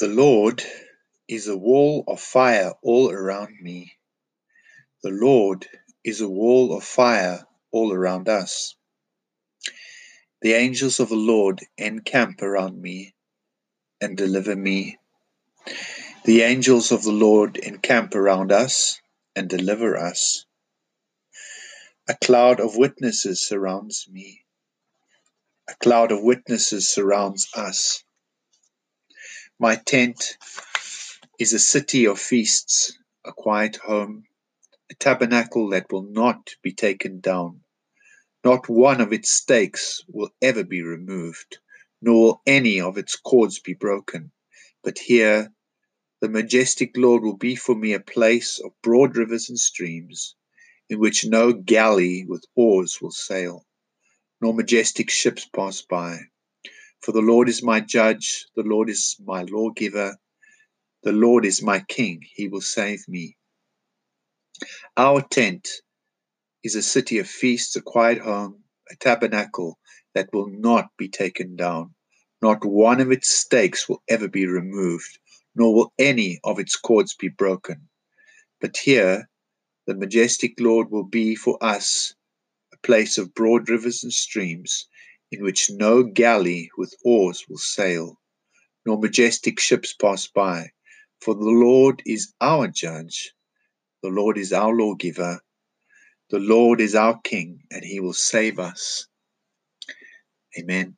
The Lord is a wall of fire all around me. The Lord is a wall of fire all around us. The angels of the Lord encamp around me and deliver me. The angels of the Lord encamp around us and deliver us. A cloud of witnesses surrounds me. A cloud of witnesses surrounds us. My tent is a city of feasts, a quiet home, a tabernacle that will not be taken down. Not one of its stakes will ever be removed, nor will any of its cords be broken. But here the majestic Lord will be for me a place of broad rivers and streams, in which no galley with oars will sail, nor majestic ships pass by. For the Lord is my judge, the Lord is my lawgiver, the Lord is my king, he will save me. Our tent is a city of feasts, a quiet home, a tabernacle that will not be taken down. Not one of its stakes will ever be removed, nor will any of its cords be broken. But here the majestic Lord will be for us a place of broad rivers and streams, in which no galley with oars will sail, nor majestic ships pass by. For the Lord is our judge, the Lord is our lawgiver, the Lord is our King, and he will save us. Amen.